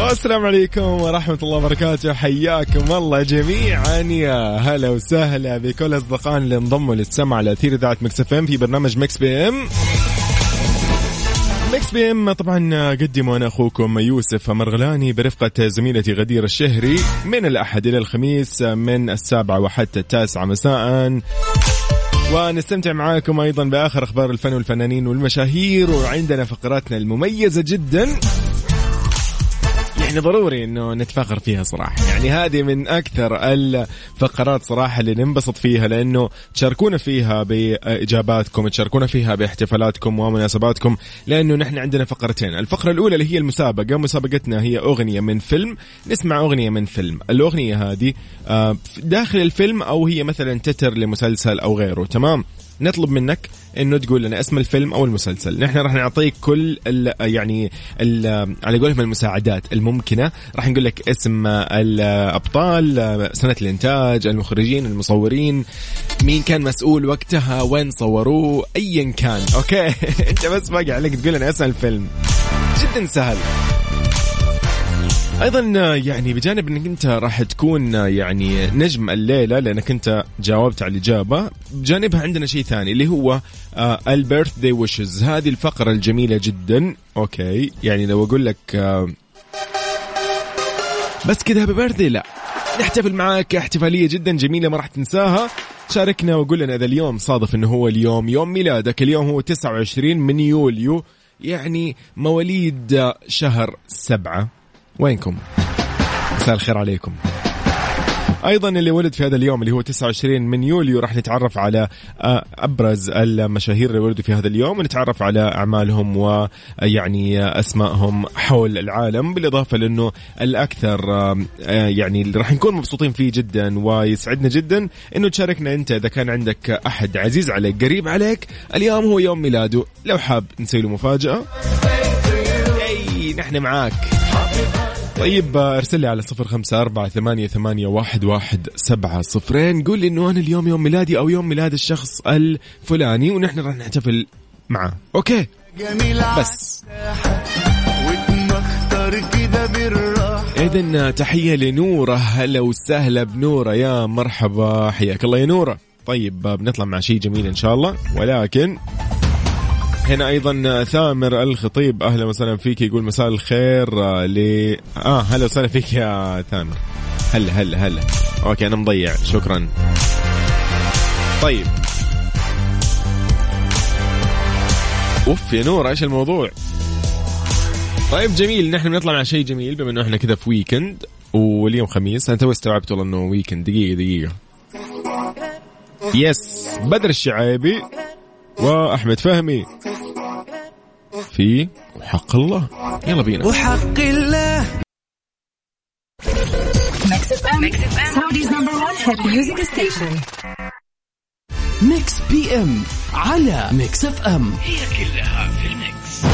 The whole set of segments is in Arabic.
والسلام عليكم ورحمة الله وبركاته. حياكم الله جميعا. يا هلا وسهلا بكل أصدقائنا اللي انضموا للسمع على أثير إذاعة Mix FM في برنامج Mix PM. Mix PM طبعا قدموا أنا أخوكم يوسف مرغلاني برفقة زميلتي غدير الشهري من الأحد إلى الخميس من السابعه وحتى التاسعه مساء. ونستمتع معاكم أيضا بآخر أخبار الفن والفنانين والمشاهير وعندنا فقراتنا المميزة جدا. يعني ضروري إنه نتفاخر فيها صراحة. يعني هذه من أكثر الفقرات صراحة اللي ننبسط فيها لأنه تشاركونا فيها بإجاباتكم تشاركونا فيها باحتفالاتكم ومناسباتكم لأنه نحن عندنا فقرتين. الفقرة الأولى اللي هي المسابقة مسابقتنا هي أغنية من فيلم. نسمع أغنية من فيلم. الأغنية هذه آه، داخل الفيلم أو هي مثلا تتر لمسلسل أو غيره تمام؟ نطلب منك إنه تقول لنا اسم الفيلم أو المسلسل. نحن راح نعطيك كل ال يعني ال على قولهم المساعدات الممكنة. راح نقول لك اسم الأبطال سنة الإنتاج المخرجين المصورين مين كان مسؤول وقتها وين صوروه ايا كان. أوكي؟ أنت بس باقي عليك تقول لنا اسم الفيلم. جدا سهل. أيضا يعني بجانب إنك أنت راح تكون يعني نجم الليلة لأنك أنت جاوبت على الإجابة بجانبها عندنا شيء ثاني اللي هو ال birthday wishes. هذه الفقرة الجميلة جدا. okay. يعني لو أقول لك آه، بس كذا happy لا. نحتفل معاك. احتفالية جدا جميلة ما راح تنساها. شاركنا وقول لنا إذا اليوم صادف إنه هو اليوم يوم ميلادك. اليوم هو 29 من يوليو. يعني مواليد شهر سبعة. وينكم؟ مساء الخير عليكم. أيضا اللي ولد في هذا اليوم اللي هو 29 من يوليو راح نتعرف على آه، أبرز المشاهير اللي ولدوا في هذا اليوم ونتعرف على أعمالهم ويعني أسمائهم حول العالم بالإضافة لأنه الأكثر آه، آه، يعني اللي راح نكون مبسوطين فيه جدا ويسعدنا جدا إنه تشاركنا أنت إذا كان عندك أحد عزيز عليك قريب عليك اليوم هو يوم ميلاده لو حاب نسوي له مفاجأة. اي نحن معاك. طيب. ارسل لي على صفر خمسة أربعة ثمانية, ثمانية واحد, واحد سبعة صفرين. قول لي إنه أنا اليوم يوم ميلادي أو يوم ميلاد الشخص الفلاني ونحن راح نحتفل معه. okay. بس. كده بالراحة إذن تحية لنورة. هلا وسهلا بنورة. يا مرحبا. حياك الله يا نورة. طيب بنطلع مع شيء جميل إن شاء الله. ولكن هنا أيضا ثامر الخطيب أهلا وسهلا فيك يقول مساء الخير آه، ل آه هلا وسهلا فيك يا ثامر. هلا هلا هلا. okay أنا مضيع. شكرا. طيب. أوف يا نور إيش الموضوع؟ طيب جميل. نحن بنطلع مع شيء جميل بما إنه إحنا كذا في weekend واليوم خميس. أنا تو استوعبت والله إنه weekend دقيقة دقيقة. yes بدر الشعيبي وأحمد فهمي. في وحق الله. يلا بينا. وحق الله. Mix PM على Mix FM. هي كلها في ال mix.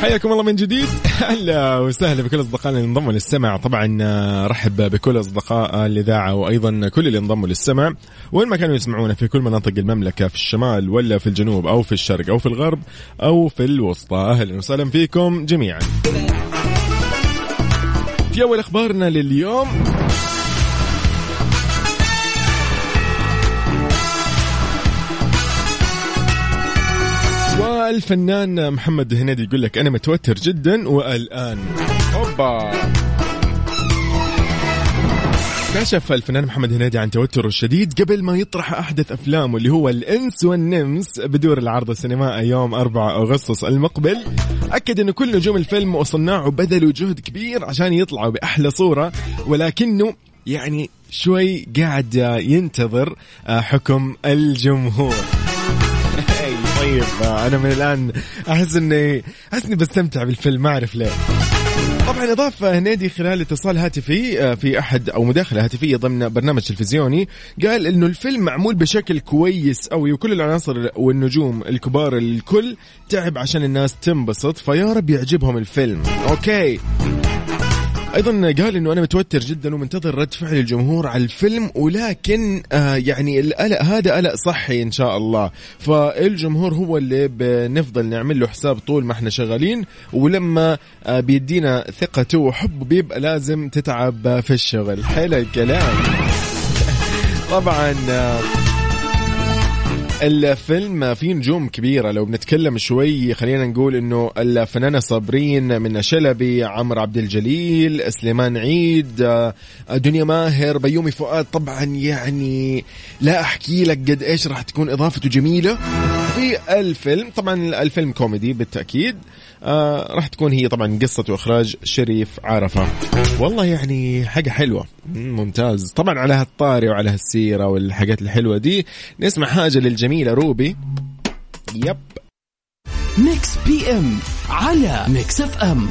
حياكم الله من جديد. أهلا وسهلا بكل أصدقائنا اللي انضموا للسمع. طبعا آه، رحب بكل أصدقاء الإذاعة وأيضا كل اللي انضموا للسمع. وين ما كانوا يسمعونا في كل مناطق المملكة في الشمال ولا في الجنوب أو في الشرق أو في الغرب أو في الوسطى. أهلا وسهلا فيكم جميعا. في أول أخبارنا لليوم والفنان محمد هنيدي يقول لك أنا متوتر جدا والآن. أوبا. كشف الفنان محمد هنيدي عن توتره الشديد قبل ما يطرح أحدث أفلامه اللي هو الإنس والنمس بدور العرض السينمائي يوم 4 أغسطس المقبل. أكد انه كل نجوم الفيلم وصناعه بذلوا جهد كبير عشان يطلعوا بأحلى صورة ولكنه يعني شوي قاعد ينتظر آه، حكم الجمهور. طيب آه، أنا من الآن أحس اني أحس إني بستمتع بالفيلم ما أعرف ليه. طبعا اضاف هنيدي خلال اتصال هاتفي آه، في احد أو مداخلة هاتفية ضمن برنامج تلفزيوني قال إنه الفيلم معمول بشكل كويس قوي وكل العناصر والنجوم الكبار الكل تعب عشان الناس تنبسط فيا رب يعجبهم الفيلم. أوكي. أيضا قال إنه أنا متوتر جدا ومنتظر رد فعل الجمهور على الفيلم ولكن آه يعني القلق هذا قلق صحي إن شاء الله. فالجمهور هو اللي بنفضل نعمل له حساب طول ما إحنا شغالين ولما آه بيدينا ثقته وحبه بيبقى لازم تتعب في الشغل. حلو الكلام. طبعا آه الفيلم فيه نجوم كبيرة. لو بنتكلم شوي خلينا نقول إنه الفنانة صابرين من شلبي عمرو عبد الجليل سليمان عيد آه، دنيا ماهر بيومي فؤاد. طبعا يعني لا أحكي لك قد إيش راح تكون إضافته جميلة في الفيلم. طبعا الفيلم كوميدي بالتأكيد. آه راح تكون هي طبعا قصة وإخراج شريف عرفة. والله يعني حاجة حلوة. مم، ممتاز. طبعا على هالطاري وعلى هالسيرة والحاجات الحلوة دي نسمع حاجة للجميلة روبي. yep. Mix PM على Mix FM.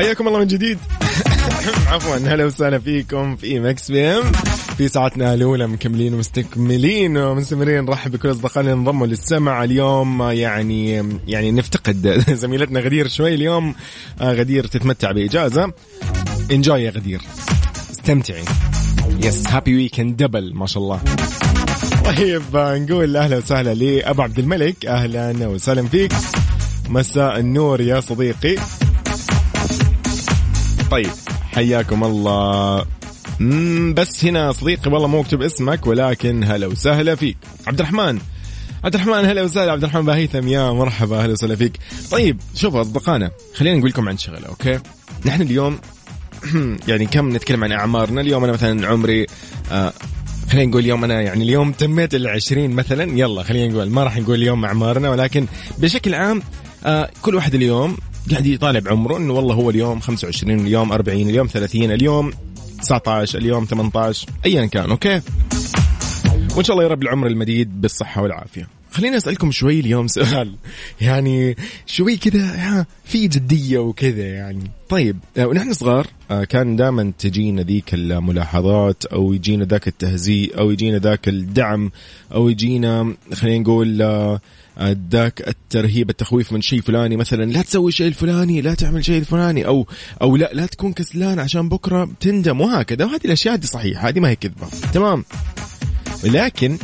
حياكم الله من جديد. عفوا. هلا وسهلا فيكم في Mix PM في ساعتنا الأولى مكملين ومستكملين ومستمرين. نرحب بكل أصدقائنا اللي انضموا للسمع اليوم. يعني يعني نفتقد زميلتنا غدير شوي اليوم. آه، غدير تتمتع بإجازة. enjoy يا غدير. استمتعي. yes happy weekend double ما شاء الله. طيب نقول أهلا وسهلا لأبو عبد الملك. أهلا وسهلا فيك. مساء النور يا صديقي. طيب. حياكم الله. بس هنا صديقي والله مو مكتوب اسمك ولكن هلا وسهلا فيك. عبد الرحمن عبد الرحمن هلا وسهلا. عبد الرحمن باهيثم يا مرحبا هلا وسهلا فيك. طيب شوفوا أصدقائنا خلينا نقول لكم عن شغلة أوكي؟ نحن اليوم يعني كم نتكلم عن أعمارنا؟ اليوم أنا مثلا عمري آه خلينا نقول اليوم أنا يعني اليوم تميت العشرين مثلا. يلا خلينا نقول ما راح نقول اليوم أعمارنا ولكن بشكل عام آه كل واحد اليوم قاعد يطالع بعمره إنه والله هو اليوم 25 اليوم 40 اليوم 30 اليوم 19 اليوم 18 ايا كان أوكي؟ وإن شاء الله يا رب العمر المديد بالصحة والعافية. خليني أسألكم شوي اليوم سؤال. يعني شوي كذا في جدية وكذا يعني. طيب آه، ونحن صغار آه، كان دائما تجينا ذيك الملاحظات أو يجينا ذاك التهزيء أو يجينا ذاك الدعم أو يجينا خلينا نقول ذاك الترهيب التخويف من شيء فلاني مثلا لا تسوي الشيء الفلاني لا تعمل شيء الفلاني أو أو لا لا تكون كسلان عشان بكرة تندم وهكذا. وهذه الأشياء دي صحيحة هذه ما هي كذبة. تمام. لكن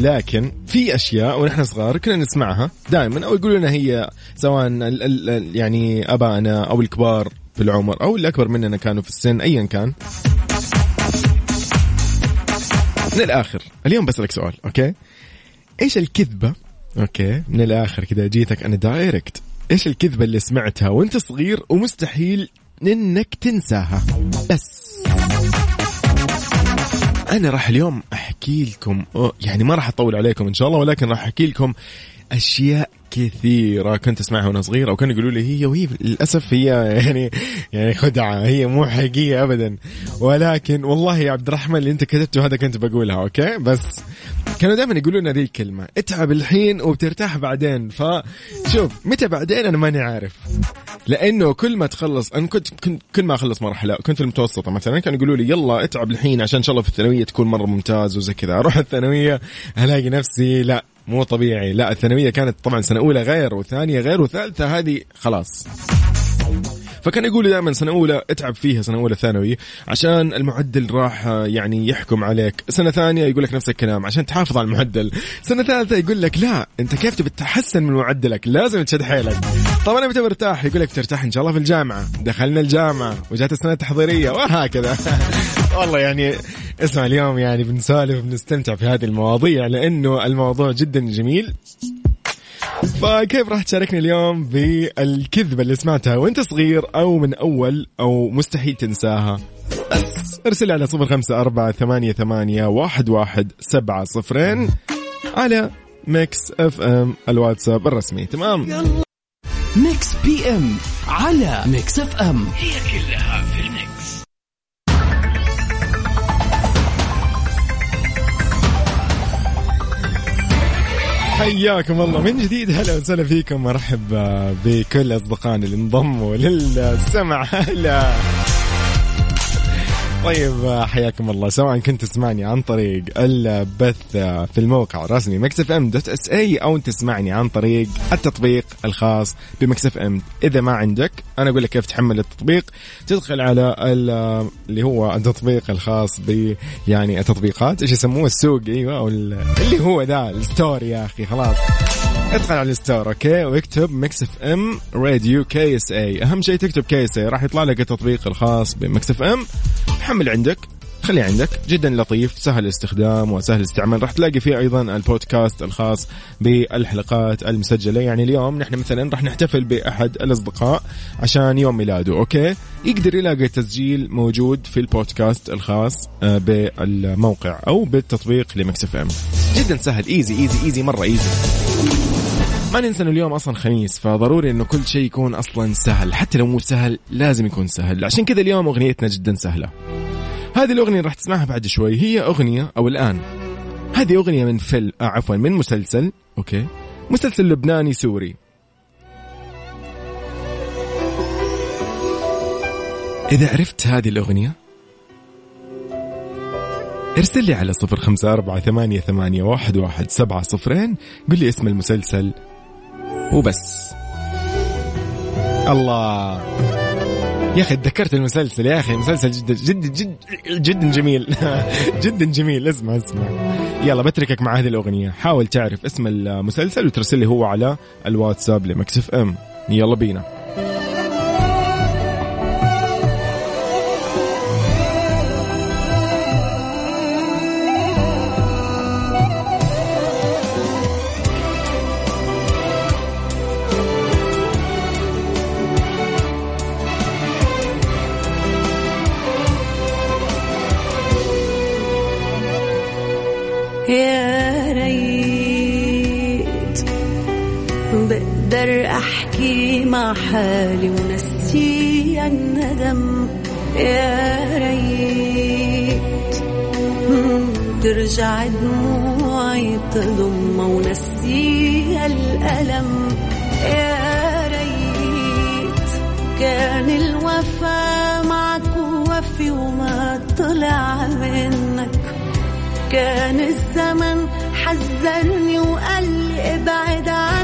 لكن في أشياء ونحن صغار كنا نسمعها دائما أو يقولوا لنا هي سواء ال ال ال يعني ابائنا أو الكبار في العمر أو اللي أكبر مننا كانوا في السن ايا كان. من الآخر اليوم بسألك سؤال okay؟ إيش الكذبة okay. من الآخر كذا جيتك أنا direct إيش الكذبة اللي سمعتها وأنت صغير ومستحيل إنك تنساها؟ بس. أنا راح اليوم أحكي لكم يعني ما راح أطول عليكم إن شاء الله ولكن راح أحكي لكم أشياء كثيرة كنت أسمعها وأنا صغير أو كانوا يقولوا لي هي وهي للأسف هي يعني يعني خدعة هي مو حقيقية ابدا. ولكن والله يا عبد الرحمن اللي أنت كتبته هذا كنت بقولها أوكي؟ بس كانوا دائما يقولوا لنا ذي الكلمة اتعب الحين وبترتاح بعدين. فشوف متى بعدين أنا ماني عارف. لأنه كل ما تخلص أنا كنت كنت كل ما أخلص مرحلة كنت في المتوسطة مثلا كانوا يقولوا لي يلا اتعب الحين عشان إن شاء الله في الثانوية تكون مرة ممتاز وزي كذا. أروح الثانوية ألاقي نفسي لا مو طبيعي. لا الثانوية كانت طبعا سنة أولى غير وثانية غير وثالثة هذه خلاص. فكان يقول دائما سنة أولى اتعب فيها سنة أولى ثانوي عشان المعدل راح آه، يعني يحكم عليك. سنة ثانية يقول لك نفس الكلام عشان تحافظ على المعدل. سنة ثالثة يقول لك لا أنت كيف تبي تحسن من معدلك؟ لازم تشد حيلك. طب أنا متى برتاح يقول لك ترتاح إن شاء الله في الجامعة. دخلنا الجامعة وجات السنة التحضيرية وهكذا. والله يعني اسمع اليوم يعني بنسولف بنستمتع في هذه المواضيع لأنه الموضوع جدا جميل. فكيف راح تشاركني اليوم بالكذبة اللي سمعتها وأنت صغير أو من أول أو مستحيل تنساها؟ بس ارسل على صفر خمسة أربعة ثمانية, ثمانية واحد, واحد سبعة صفرين على Mix FM الواتساب الرسمي. تمام. Mix PM على Mix FM. هي كلها في حياكم الله. من جديد هلا وسهلا فيكم. مرحب بكل أصدقائنا اللي انضموا للسمع. هلا طيب حياكم الله. سواء كنت تسمعني عن طريق البث في الموقع الرسمي Mix FM dot SA أو تسمعني عن طريق التطبيق الخاص ب Mix FM. إذا ما عندك أنا أقول لك كيف تحمل التطبيق. تدخل على اللي هو التطبيق الخاص ب يعني التطبيقات إيش يسموه؟ السوق أيوه اللي هو ذا ال store يا أخي خلاص. ادخل على ال store okay؟ واكتب Mix FM Radio KSA. أهم شيء تكتب KSA راح يطلع لك التطبيق الخاص ب Mix FM. حمل عندك خليه عندك جدا لطيف سهل الاستخدام وسهل الاستعمال. راح تلاقي فيه أيضا البودكاست الخاص بالحلقات المسجلة. يعني اليوم نحن مثلا راح نحتفل بأحد الأصدقاء عشان يوم ميلاده okay؟ يقدر يلاقي التسجيل موجود في البودكاست الخاص آه، بالموقع أو بالتطبيق ل Mix FM. جدا سهل easy easy easy مرة easy ما ننسى إنه اليوم أصلا خميس فضروري إنه كل شيء يكون أصلا سهل. حتى لو مو سهل لازم يكون سهل. عشان كذا اليوم أغنيتنا جدا سهلة. هذه الأغنية راح تسمعها بعد شوي. هي أغنية أو الآن. هذه أغنية من فيلم آه عفوا من مسلسل okay مسلسل لبناني سوري. إذا عرفت هذه الأغنية ارسل لي على صفر خمسة أربعة ثمانية, ثمانية واحد, واحد سبعة صفرين. قل لي اسم المسلسل. وبس. الله. يا أخي تذكرت المسلسل يا أخي مسلسل جدا جدا جدا جميل. جدا جميل. اسمع اسمع. يلا بتركك مع هذه الأغنية. حاول تعرف اسم المسلسل وترسل لي هو على الواتساب لمكسف أم. يلا بينا. مع حالي ونسي الندم. يا ريت. ترجع دموعي تضم ونسي الألم. يا ريت. كان الوفا معك وفي وما طلع منك. كان الزمن حذرني وقال ابعد عنك.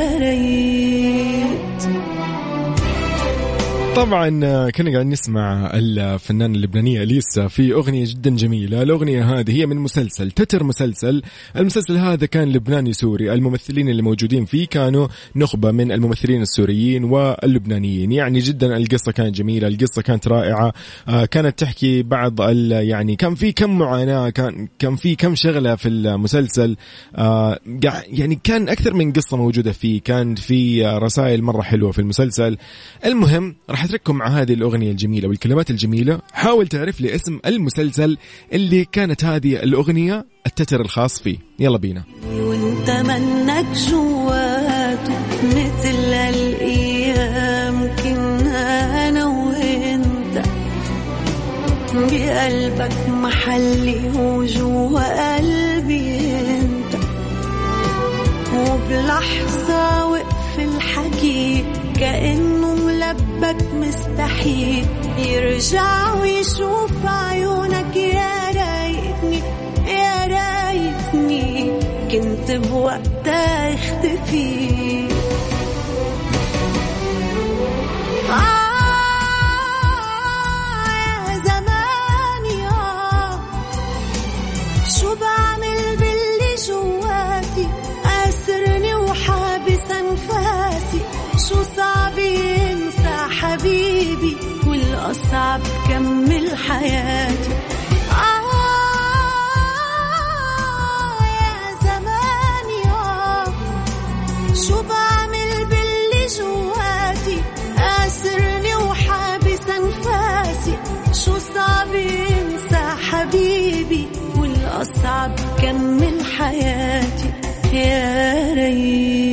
طبعا آه، كنا قاعدين نسمع الفنانة اللبنانية أليسا في أغنية جدا جميلة. الأغنية هذه هي من مسلسل تتر مسلسل. المسلسل هذا كان لبناني سوري. الممثلين اللي موجودين فيه كانوا نخبة من الممثلين السوريين واللبنانيين. يعني جدا القصة كانت جميلة القصة كانت رائعة. آه، كانت تحكي بعض يعني كان في كم معاناة كان كان في كم شغلة في المسلسل. آه، يعني كان أكثر من قصة موجودة فيه. كان في رسائل مرة حلوة في المسلسل. المهم راح راح اترككم مع هذه الأغنية الجميلة والكلمات الجميلة. حاول تعرف لي اسم المسلسل اللي كانت هذه الأغنية التتر الخاص فيه. يلا بينا. وانت منك جواته مثل الأيام كنا أنا وأنت. بقلبك محلي وجوا قلبي أنت. وبلحظة وقف الحكي كأنه ملبك مستحيل. يرجع ويشوف عيونك. يا ريتني يا ريتني كنت بوقتها اختفي والأصعب كمل حياتي آه يا زماني آه شو بعمل باللي جواتي؟ أسرني وحابس أنفاسي شو صعب ينسى حبيبي؟ والأصعب كمل حياتي. يا ريت.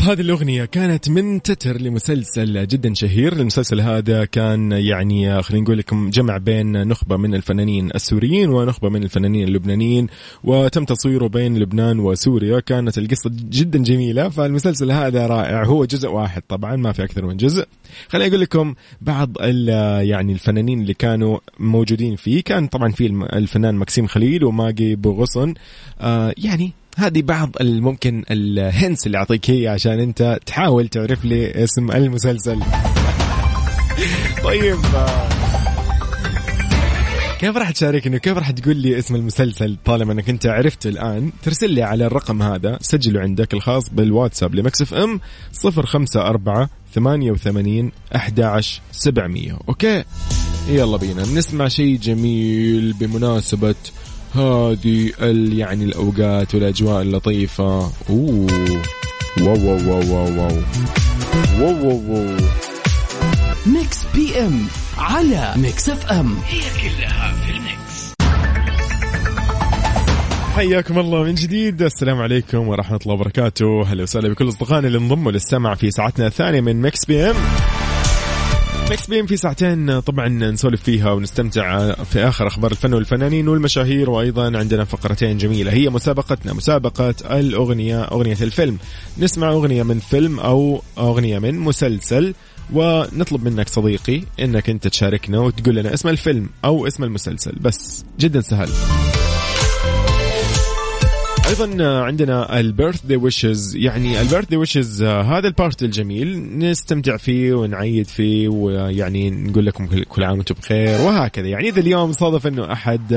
بالضبط هذه الأغنية كانت من تتر لمسلسل جدا شهير. المسلسل هذا كان يعني خلينا نقول لكم جمع بين نخبة من الفنانين السوريين ونخبة من الفنانين اللبنانيين وتم تصويره بين لبنان وسوريا. كانت القصة جدا جميلة فالمسلسل هذا رائع. هو جزء واحد طبعا ما في أكثر من جزء. خليني أقول لكم بعض ال- يعني الفنانين اللي كانوا موجودين فيه كان طبعا في الفنان مكسيم خليل وماجي بوغصن آه يعني هذه بعض الممكن الهنس اللي أعطيك هي عشان أنت تحاول تعرف لي اسم المسلسل. طيب. كيف راح تشاركني كيف راح تقول لي اسم المسلسل طالما أنك أنت عرفته الآن؟ ترسل لي على الرقم هذا سجله عندك الخاص بالواتساب ل Mix FM 054 88 11 700 okay؟ يلا بينا نسمع شيء جميل بمناسبة هذه يعني الأوقات والأجواء اللطيفة. أوه. wow wow wow. wow wow wow. Mix PM على Mix FM. هي كلها في ال mix. حياكم الله من جديد. السلام عليكم ورحمة الله وبركاته. أهلا وسهلا بكل أصدقائنا اللي انضموا للسمع في ساعتنا الثانية من Mix PM. Mix PM في ساعتين طبعا نسولف فيها ونستمتع في آخر أخبار الفن والفنانين والمشاهير وأيضا عندنا فقرتين جميلة هي مسابقتنا مسابقة الأغنية أغنية الفيلم. نسمع أغنية من فيلم أو أغنية من مسلسل ونطلب منك صديقي إنك أنت تشاركنا وتقول لنا اسم الفيلم أو اسم المسلسل بس جدا سهل. أيضا عندنا ال birthday wishes. يعني ال birthday wishes هذا ال part الجميل نستمتع فيه ونعيد فيه ويعني نقول لكم كل- عام وأنتم بخير وهكذا. يعني إذا اليوم صادف إنه أحد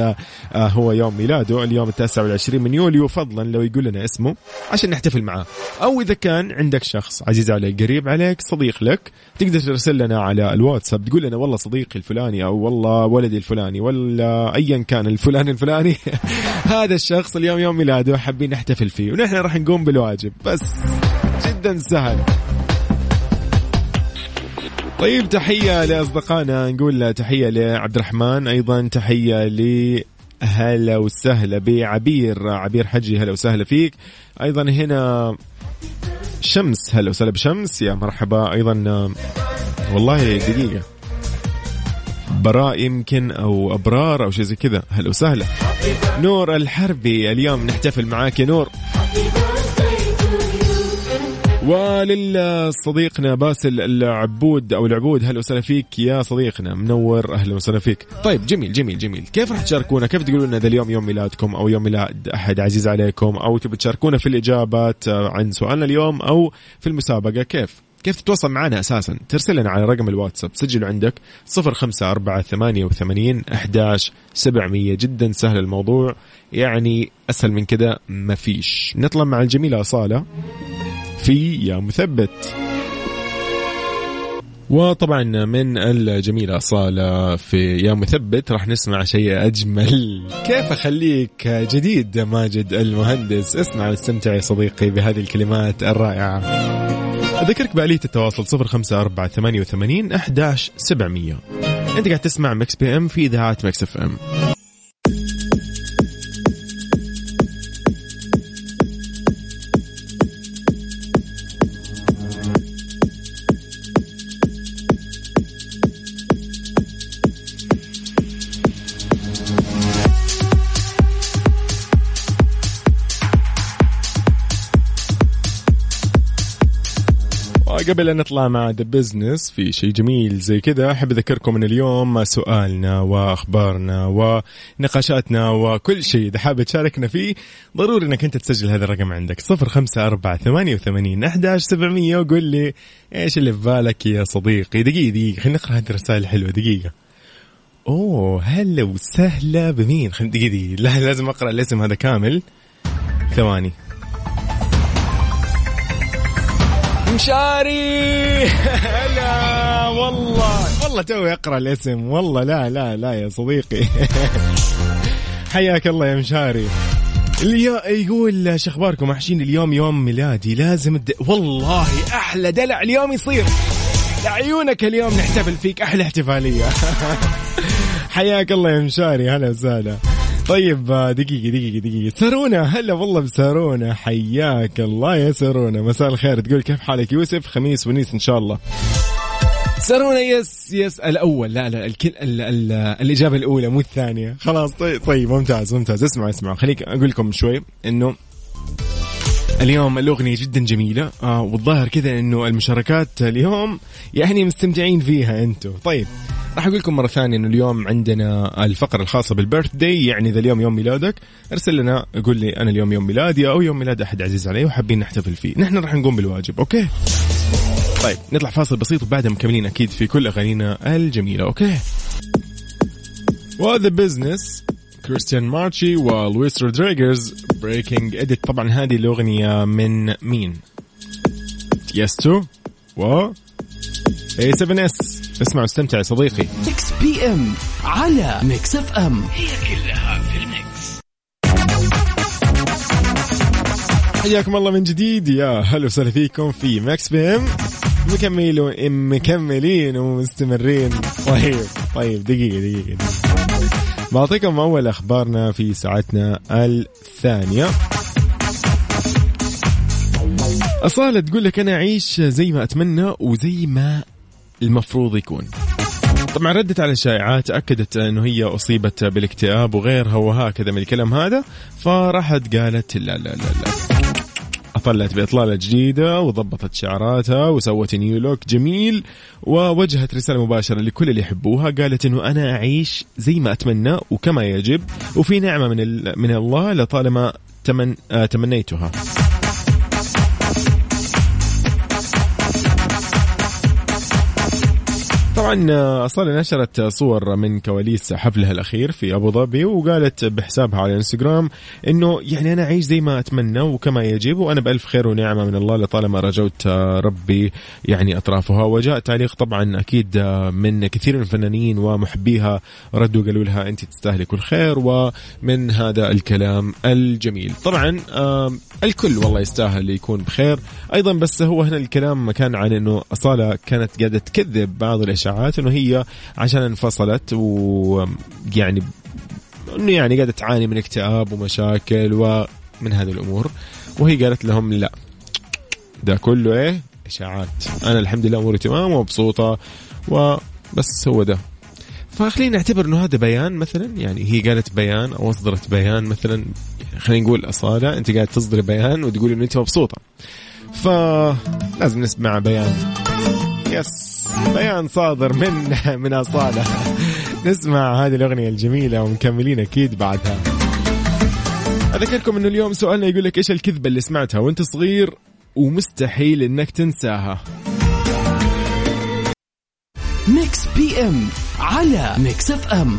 آه، هو يوم ميلاده اليوم التاسع والعشرين من يوليو فضلا لو يقول لنا اسمه عشان نحتفل معاه. أو إذا كان عندك شخص عزيز عليك قريب عليك صديق لك تقدر ترسل لنا على الواتساب تقول لنا والله صديقي الفلاني أو والله ولدي الفلاني ولا ايا كان الفلان الفلاني. هذا الشخص اليوم يوم ميلاده. حابين نحتفل فيه ونحن راح نقوم بالواجب بس جدا سهل. طيب تحية لأصدقائنا نقول تحية لعبد الرحمن أيضا تحية ل هلا وسهلا بعبير عبير حجي هلا وسهلا فيك. أيضا هنا شمس هلا وسهلا بشمس يا مرحبا. أيضا والله دقيقة. براء يمكن أو أبرار أو شيء زي كذا. هلا وسهلا. نور الحربي اليوم نحتفل معاك يا نور. وللصديقنا باسل العبود أو العبود هلا وسهلا فيك يا صديقنا. منور أهلا وسهلا فيك. طيب جميل جميل جميل. كيف راح تشاركونا؟ كيف تقولون لنا ذا اليوم يوم ميلادكم أو يوم ميلاد أحد عزيز عليكم؟ أو تبي تشاركونا في الإجابات عن سؤالنا اليوم أو في المسابقة؟ كيف؟ كيف تتواصل معنا أساسا؟ ترسل لنا على رقم الواتساب سجله عندك 05488 11 700 جدا سهل الموضوع. يعني أسهل من كذا مفيش نطلع مع الجميله أصالة في يا مثبت. وطبعا من الجميلة أصالة في يا مثبت راح نسمع شيء أجمل. كيف أخليك جديد ماجد المهندس؟ اسمع واستمتع يا صديقي بهذه الكلمات الرائعة. أذكرك بآلية التواصل 054 88 11700 أنت قاعد تسمع Mix PM في إذاعة Mix FM. قبل أن نطلع مع The Business في شيء جميل زي كذا أحب أذكركم أن اليوم سؤالنا وأخبارنا ونقاشاتنا وكل شيء إذا حابب تشاركنا فيه ضروري أنك أنت تسجل هذا الرقم عندك. صفر خمسة أربعة ثمانية وثمانين أحداش سبعمية وقول لي إيش اللي في بالك يا صديقي؟ دقيقة دقيقة. خلينا نقرأ هذه الرسائل الحلوة دقيقة. أوه هلا وسهلا بمين؟ خلينا دقيقة دقيقة. لا لازم أقرأ الاسم هذا كامل. ثواني. مشاري. هلا والله. والله توي أقرأ الاسم. والله لا لا لا يا صديقي. حياك الله يا مشاري. اليوم يقول شو أخباركم؟ وحشين اليوم يوم ميلادي. لازم الد... والله أحلى دلع اليوم يصير. لعيونك اليوم نحتفل فيك أحلى احتفالية. حياك الله يا مشاري. هلا وسهلا. طيب آه، دقيقة دقيقة دقيقة. سارونا هلا والله بسارونا. حياك الله يا سارونا. مساء الخير. تقول كيف حالك؟ يوسف خميس ونيس إن شاء الله. سارونا يس يس. الأول لا لا الكل ال ال الإجابة الأولى مو الثانية. خلاص طيب طيب ممتاز ممتاز. اسمعوا اسمعوا. خليك أقول لكم شوي إنه اليوم الأغنية جدا جميلة آه والظاهر كذا أنه المشاركات اليوم يعني مستمتعين فيها أنتم طيب راح أقول لكم مرة ثانية أنه اليوم عندنا الفقرة الخاصة بال birthday يعني إذا اليوم يوم ميلادك ارسل لنا قول لي أنا اليوم يوم ميلادي أو يوم ميلاد أحد عزيز علي وحابين نحتفل فيه. نحن راح نقوم بالواجب okay؟ طيب نطلع فاصل بسيط وبعدها مكملين أكيد في كل أغانينا الجميلة okay؟ و The Business كريستيان مارشي ولويس رودريغرز Breaking Edit طبعا هذه الأغنية من مين؟ تيستو و اي 7 اس اسمع واستمتع يا صديقي. Mix PM على Mix FM حياكم الله من جديد. يا هلا وسهلا فيكم في Mix PM مكملين مكملين ومستمرين. طيب طيب دقيقة دقيقة, دقيقة. بعطيكم أول أخبارنا في ساعتنا الثانية. أصالة تقول لك أنا أعيش زي ما أتمنى وزي ما المفروض يكون. طبعا ردت على الشائعات أكدت أنه هي أصيبت بالاكتئاب وغيرها وهكذا من الكلام هذا فراحت قالت لا لا لا لا. طلعت بإطلالة جديدة وضبطت شعراتها وسوت نيو لوك جميل ووجهت رسالة مباشرة لكل اللي يحبوها. قالت إنه أنا أعيش زي ما أتمنى وكما يجب وفي نعمة من من الله لطالما تمن آه تمنيتها. طبعا آه، أصالة نشرت صور من كواليس حفلها الأخير في أبو ظبي وقالت بحسابها على الانستغرام إنه يعني أنا أعيش زي ما أتمنى وكما يجب وأنا بألف خير ونعمة من الله لطالما رجوت آه، ربي يعني أطرافها. وجاء تعليق طبعا أكيد آه، من كثير من الفنانين ومحبيها ردوا قالوا لها أنت تستاهلي كل خير ومن هذا الكلام الجميل. طبعا الكل والله يستاهل يكون بخير. أيضا بس هو هنا الكلام كان عن أنه أصالة كانت قاعدة تكذب بعض الإشاعات أنه هي عشان انفصلت ويعني أنه يعني قاعدة تعاني من اكتئاب ومشاكل ومن هذه الأمور. وهي قالت لهم لا. ده كله إيه؟ إشاعات. أنا الحمد لله أموري تمام ومبسوطة وبس هو ده. فخلينا نعتبر إنه هذا بيان مثلا. يعني هي قالت بيان أو أصدرت بيان مثلا. خلينا نقول أصالة أنت قاعد تصدري بيان وتقول إنه أنت مبسوطة. فلازم نسمع بيان. yes بيان صادر من من أصالة. نسمع هذه الأغنية الجميلة ومكملين أكيد بعدها. أذكركم إنه اليوم سؤالنا يقول لك إيش الكذبة اللي سمعتها وأنت صغير ومستحيل إنك تنساها؟ Mix PM على Mix FM.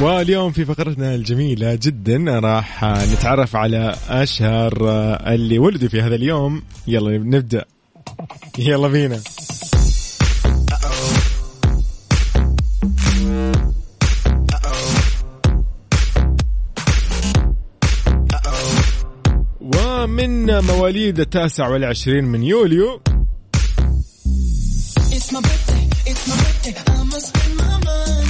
واليوم في فقرتنا الجميلة جدا راح نتعرف على أشهر اللي ولدوا في هذا اليوم يلا نبدأ يلا بينا ومن مواليد التاسع والعشرين من يوليو It's my birthday, it's my birthday. I'ma spend my money.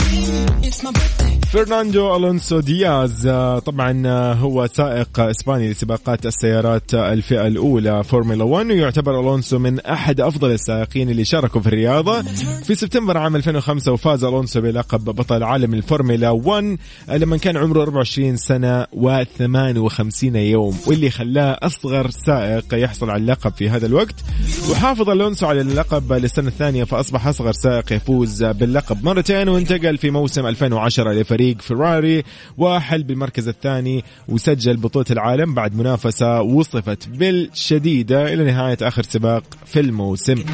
فرناندو ألونسو دياز آه، طبعا آه، هو سائق إسباني لسباقات السيارات آه، الفئة الأولى فورمولا 1 ويعتبر ألونسو من أحد أفضل السائقين اللي شاركوا في الرياضة. في سبتمبر عام 2005 وفاز ألونسو بلقب بطل عالم الفورمولا 1 لما كان عمره 24 سنة و58 يوم واللي خلاه أصغر سائق يحصل على اللقب في هذا الوقت. وحافظ ألونسو على اللقب للسنة الثانية فأصبح أصغر سائق يفوز باللقب مرتين وانتقل في موسم 2010 لفريق فراري وحل بالمركز الثاني وسجل بطولة العالم بعد منافسة وصفت بالشديدة إلى نهاية آخر سباق في الموسم.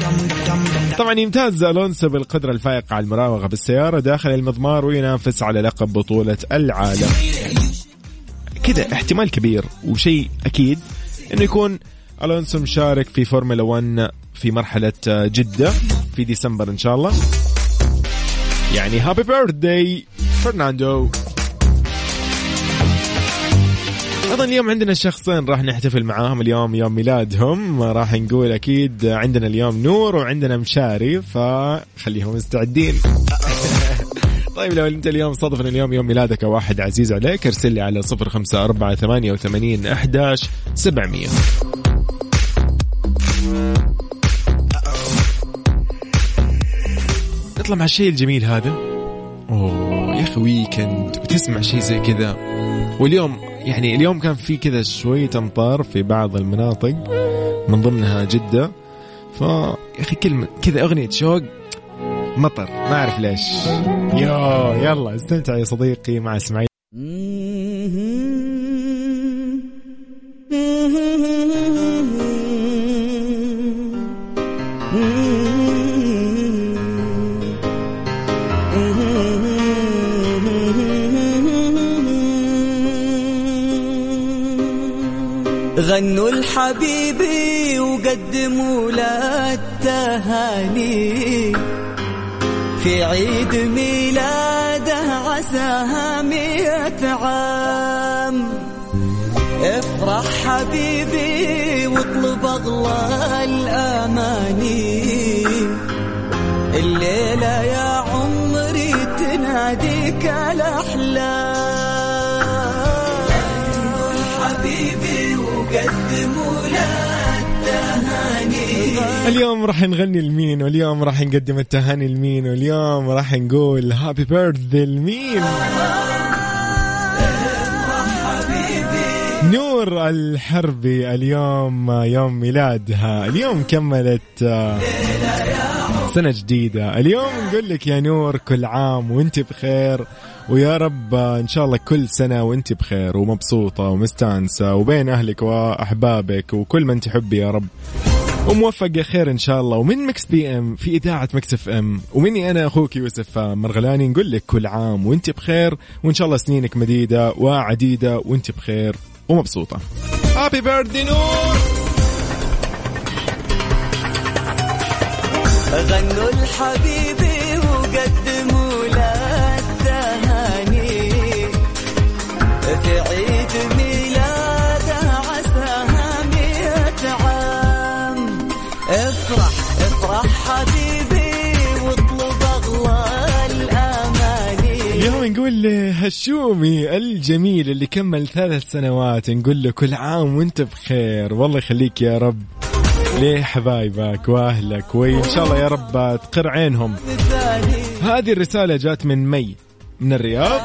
طبعا يمتاز ألونسو بالقدرة الفائقة على المراوغة بالسيارة داخل المضمار وينافس على لقب بطولة العالم. كذا احتمال كبير وشيء أكيد أنه يكون ألونسو مشارك في فورمولا 1 في مرحلة جدة في ديسمبر إن شاء الله. يعني happy birthday فرناندو أيضا اليوم عندنا شخصين راح نحتفل معاهم اليوم يوم ميلادهم. راح نقول أكيد عندنا اليوم نور وعندنا مشاري فخليهم مستعدين. طيب لو أنت اليوم صادف ان اليوم يوم ميلادك واحد عزيز عليك ارسل لي على 0548811700 تطلع مع الشيء الجميل هذا؟ أوه يا أخي ويكند وتسمع شيء زي كذا. واليوم يعني اليوم كان في كذا شوية أمطار في بعض المناطق من ضمنها جدة. فا يا أخي كلمة كذا أغنية شوق. مطر ما أعرف ليش. يو يلا استمتع يا صديقي مع إسماعيل. غنوا الحبيبي وقدموا له التهاني في عيد ميلاده عساها مئة عام. افرح حبيبي واطلب اغلى الأماني. الليلة يا عمري تناديك الأحلام. اليوم راح نغني لمين؟ واليوم راح نقدم التهاني لمين؟ واليوم راح نقول هابي بيرثدي لمين؟ نور الحربي اليوم يوم ميلادها. اليوم كملت آه، سنة جديدة. اليوم نقول لك يا نور كل عام وانت بخير. ويا رب آه، إن شاء الله كل سنة وانت بخير ومبسوطة ومستانسة وبين أهلك وأحبابك وكل من تحبي يا رب. وموفق خير إن شاء الله. ومن Mix PM في إذاعة Mix FM. ومني أنا أخوك يوسف مرغلاني. نقول لك كل عام وأنت بخير وإن شاء الله سنينك مديدة وعديدة وأنت بخير ومبسوطة. happy birthday نور غنوا الحبيبي وقدموا له التهاني في عيد هالشومي الجميل اللي كمل ثلاث سنوات نقول له كل عام وانت بخير. والله يخليك يا رب. ليه حبايبك وأهلك؟ وإن شاء الله يا رب تقر عينهم. هذه الرسالة جات من مي من الرياض.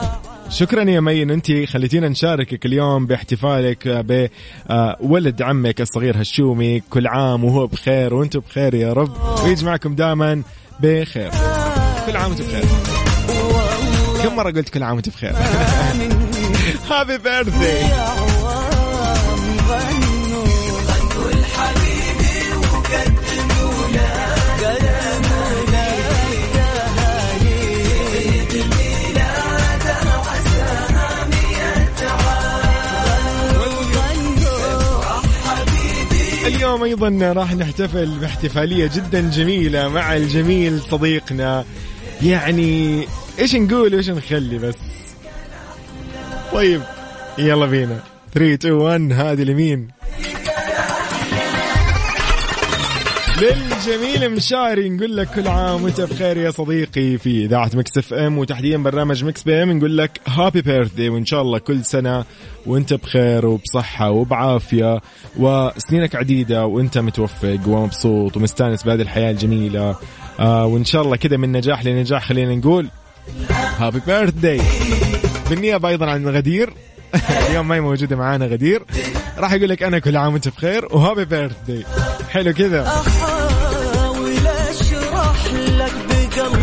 شكرا يا مي إن أنت خليتينا نشاركك اليوم باحتفالك بولد عمك الصغير هشومي كل عام وهو بخير وأنتم بخير يا رب. ويجمعكم دائما بخير. كل عام وأنتم بخير. كم مرة قلت كل عام وأنتم بخير؟ هابي بيرثدي اليوم أيضا راح نحتفل باحتفالية جدا جميلة مع الجميل صديقنا. يعني إيش نقول وإيش نخلي بس؟ طيب يلا بينا. 3 2 1 هذه لمين؟ للجميل مشاري. نقول لك كل عام وأنت بخير يا صديقي في إذاعة Mix FM وتحديدا برنامج Mix PM. نقول لك happy birthday وإن شاء الله كل سنة وأنت بخير وبصحة وبعافية وسنينك عديدة وأنت متوفق ومبسوط ومستانس بهذه الحياة الجميلة. آه وإن شاء الله كذا من نجاح لنجاح خلينا نقول. هابي بيرثدي بالنيابة أيضا عن غدير. اليوم ما هي موجودة معانا غدير. راح يقول لك أنا كل عام وأنت بخير وهابي بيرثدي حلو كذا. أحاول أشرح لك بقلبي.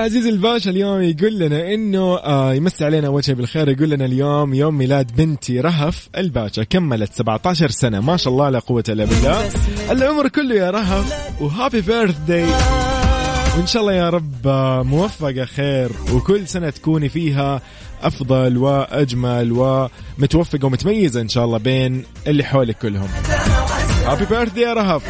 العزيز الباشا اليوم يقول لنا إنه آه يمسي علينا اول شيء بالخير يقول لنا اليوم يوم ميلاد بنتي رهف الباشا كملت 17 سنة ما شاء الله لا قوة إلا بالله. العمر كله يا رهف وهابي بيرث داي وإن شاء الله يا رب آه، موفقه خير وكل سنة تكوني فيها أفضل وأجمل ومتوفقة ومتميزة إن شاء الله بين اللي حولك كلهم. هابي بيرث يا رهف.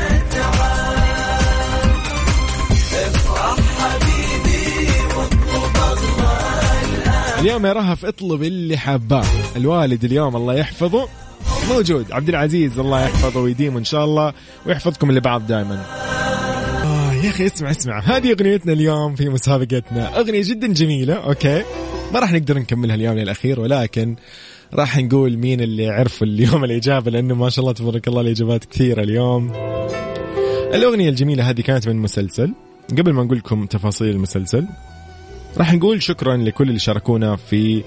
اليوم يا رهف اطلب اللي حاباه الوالد اليوم الله يحفظه. موجود. عبد العزيز الله يحفظه ويديم إن شاء الله ويحفظكم لبعض دائما. آه يا أخي اسمع اسمع. هذه أغنيتنا اليوم في مسابقتنا. أغنية جدا جميلة أوكي. ما راح نقدر نكملها اليوم للأخير ولكن راح نقول مين اللي عرفوا اليوم الإجابة لأنه ما شاء الله تبارك الله الإجابات كثيرة اليوم. الأغنية الجميلة هذه كانت من مسلسل. قبل ما نقول لكم تفاصيل المسلسل راح نقول شكرا لكل اللي شاركونا في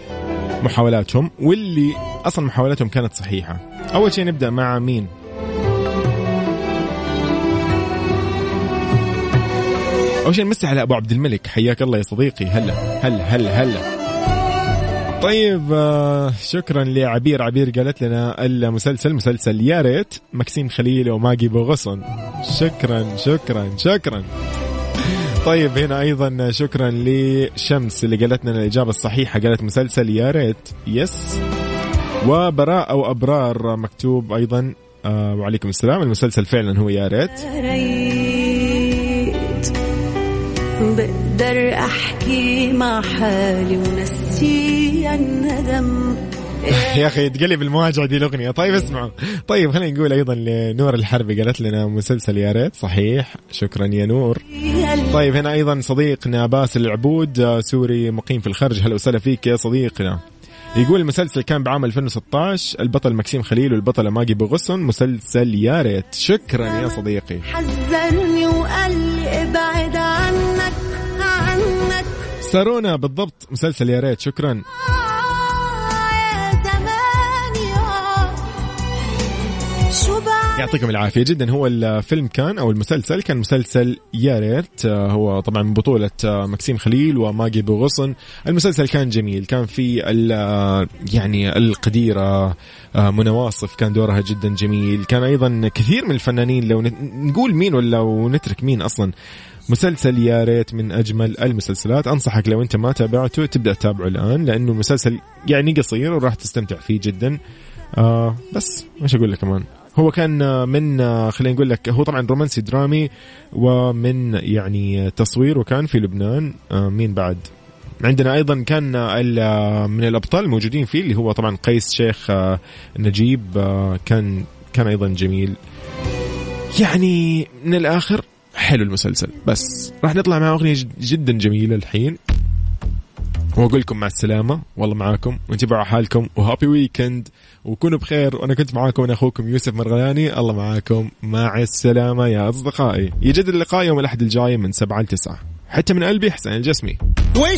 محاولاتهم واللي أصلا محاولاتهم كانت صحيحة. أول شيء نبدأ مع مين؟ أول شيء نمسي على أبو عبد الملك. حياك الله يا صديقي. هلا هلا هلا هلا. طيب آه، شكرا لعبير. عبير قالت لنا المسلسل مسلسل يا ريت مكسيم خليل وماجي بوغصن شكرا شكرا شكرا. طيب هنا أيضا شكرا لشمس اللي قالت لنا الإجابة الصحيحة قالت مسلسل يا ريت. يس وبراء أو أبرار مكتوب أيضا آه وعليكم السلام. المسلسل فعلا هو يا ريت. بقدر أحكي مع حالي ونسي الندم. يا أخي تقلب المواجهة دي الاغنيه طيب اسمعوا. طيب خلينا نقول أيضا لنور الحربي قالت لنا مسلسل يا ريت. صحيح. شكرا يا نور. طيب هنا أيضا صديقنا باسل العبود آه، سوري مقيم في الخارج هلا وسهلا فيك يا صديقنا. يقول المسلسل كان بعام 2016 البطل مكسيم خليل والبطلة ماجي بو غصن مسلسل يا ريت. شكرا يا صديقي. حذرني وقال لي ابعد عنك عنك. سارونا بالضبط. مسلسل يا ريت. شكرا. يعطيكم العافية. جدا هو الفيلم كان أو المسلسل كان مسلسل يا ريت. آه، هو طبعا من بطولة آه، مكسيم خليل وماجي بوغصن. المسلسل كان جميل. كان في آه، يعني القديرة منى واصف كان دورها جدا جميل. كان أيضا كثير من الفنانين لو نقول مين ولا ونترك مين أصلا. مسلسل يا ريت من أجمل المسلسلات. أنصحك لو أنت ما تابعته تبدأ تتابعه الآن لأنه المسلسل يعني قصير وراح تستمتع فيه جدا. آه بس إيش أقول لك كمان هو كان من خلينا نقول لك هو طبعا رومانسي درامي ومن يعني تصوير وكان في لبنان. مين بعد؟ عندنا أيضا كان من الأبطال الموجودين فيه اللي هو طبعا قيس شيخ نجيب. كان كان أيضا جميل. يعني من الآخر حلو المسلسل. بس راح نطلع مع أغنية جد- جدا جميلة الحين. وأقول لكم مع السلامة. والله معاكم. وانتبهوا حالكم. وهابي ويكند وكونوا بخير. وأنا كنت معاكم أنا أخوكم يوسف مرغلاني. الله معاكم. مع السلامة يا أصدقائي. يجدد اللقاء يوم الأحد الجاي من 7 ل 9 حتى من قلبي حسين الجسمي.